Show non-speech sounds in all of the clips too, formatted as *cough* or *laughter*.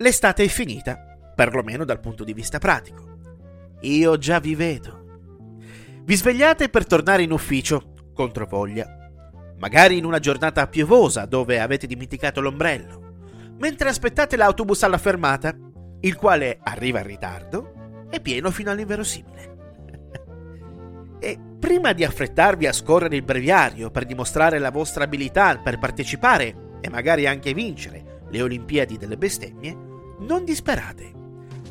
l'estate è finita, perlomeno dal punto di vista pratico. Io già vi vedo. Vi svegliate per tornare in ufficio, contro voglia. Magari in una giornata piovosa dove avete dimenticato l'ombrello, mentre aspettate l'autobus alla fermata, il quale arriva in ritardo e pieno fino all'inverosimile. *laughs* e prima di affrettarvi a scorrere il breviario per dimostrare la vostra abilità per partecipare e magari anche vincere le Olimpiadi delle bestemmie, non disperate.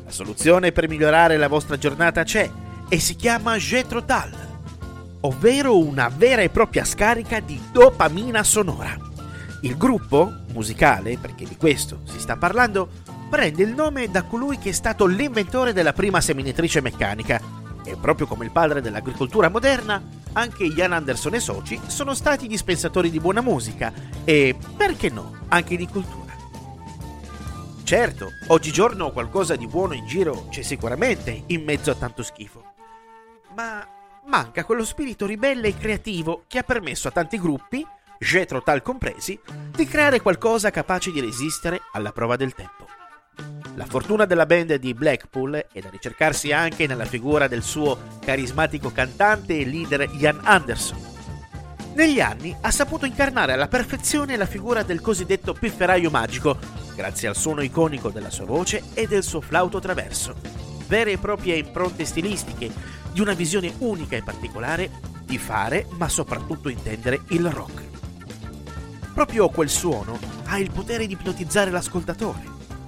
La soluzione per migliorare la vostra giornata c'è e si chiama Jetrotal, ovvero una vera e propria scarica di dopamina sonora. Il gruppo musicale, perché di questo si sta parlando, prende il nome da colui che è stato l'inventore della prima seminatrice meccanica e proprio come il padre dell'agricoltura moderna, anche Ian Anderson e soci sono stati dispensatori di buona musica e, perché no, anche di cultura. Certo, oggigiorno qualcosa di buono in giro c'è sicuramente in mezzo a tanto schifo. Ma manca quello spirito ribelle e creativo che ha permesso a tanti gruppi, Jetro tal compresi, di creare qualcosa capace di resistere alla prova del tempo. La fortuna della band di Blackpool è da ricercarsi anche nella figura del suo carismatico cantante e leader Ian Anderson. Negli anni ha saputo incarnare alla perfezione la figura del cosiddetto pifferaio magico grazie al suono iconico della sua voce e del suo flauto traverso, vere e proprie impronte stilistiche di una visione unica e particolare di fare, ma soprattutto intendere il rock. Proprio quel suono ha il potere di ipnotizzare l'ascoltatore,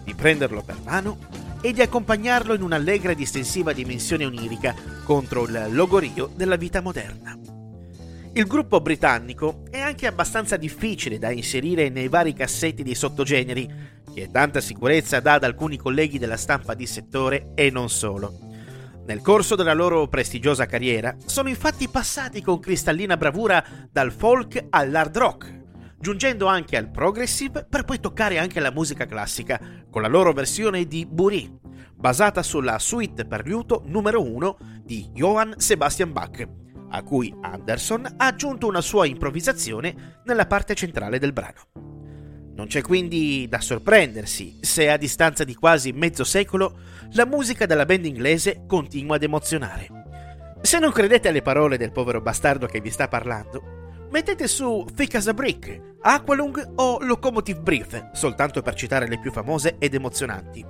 di prenderlo per mano e di accompagnarlo in un'allegra ed estensiva dimensione onirica contro il logorio della vita moderna. Il gruppo britannico è anche abbastanza difficile da inserire nei vari cassetti dei sottogeneri che tanta sicurezza dà ad alcuni colleghi della stampa di settore e non solo. Nel corso della loro prestigiosa carriera sono infatti passati con cristallina bravura dal folk all'hard rock, giungendo anche al progressive per poi toccare anche la musica classica con la loro versione di Buri, basata sulla suite per liuto numero 1 di Johann Sebastian Bach, a cui Anderson ha aggiunto una sua improvvisazione nella parte centrale del brano. Non c'è quindi da sorprendersi se a distanza di quasi mezzo secolo la musica della band inglese continua ad emozionare. Se non credete alle parole del povero bastardo che vi sta parlando, mettete su Thick as a Brick, Aqualung o Locomotive Brief, soltanto per citare le più famose ed emozionanti.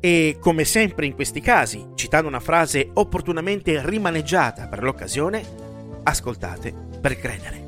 E come sempre in questi casi, citando una frase opportunamente rimaneggiata per l'occasione, ascoltate per credere.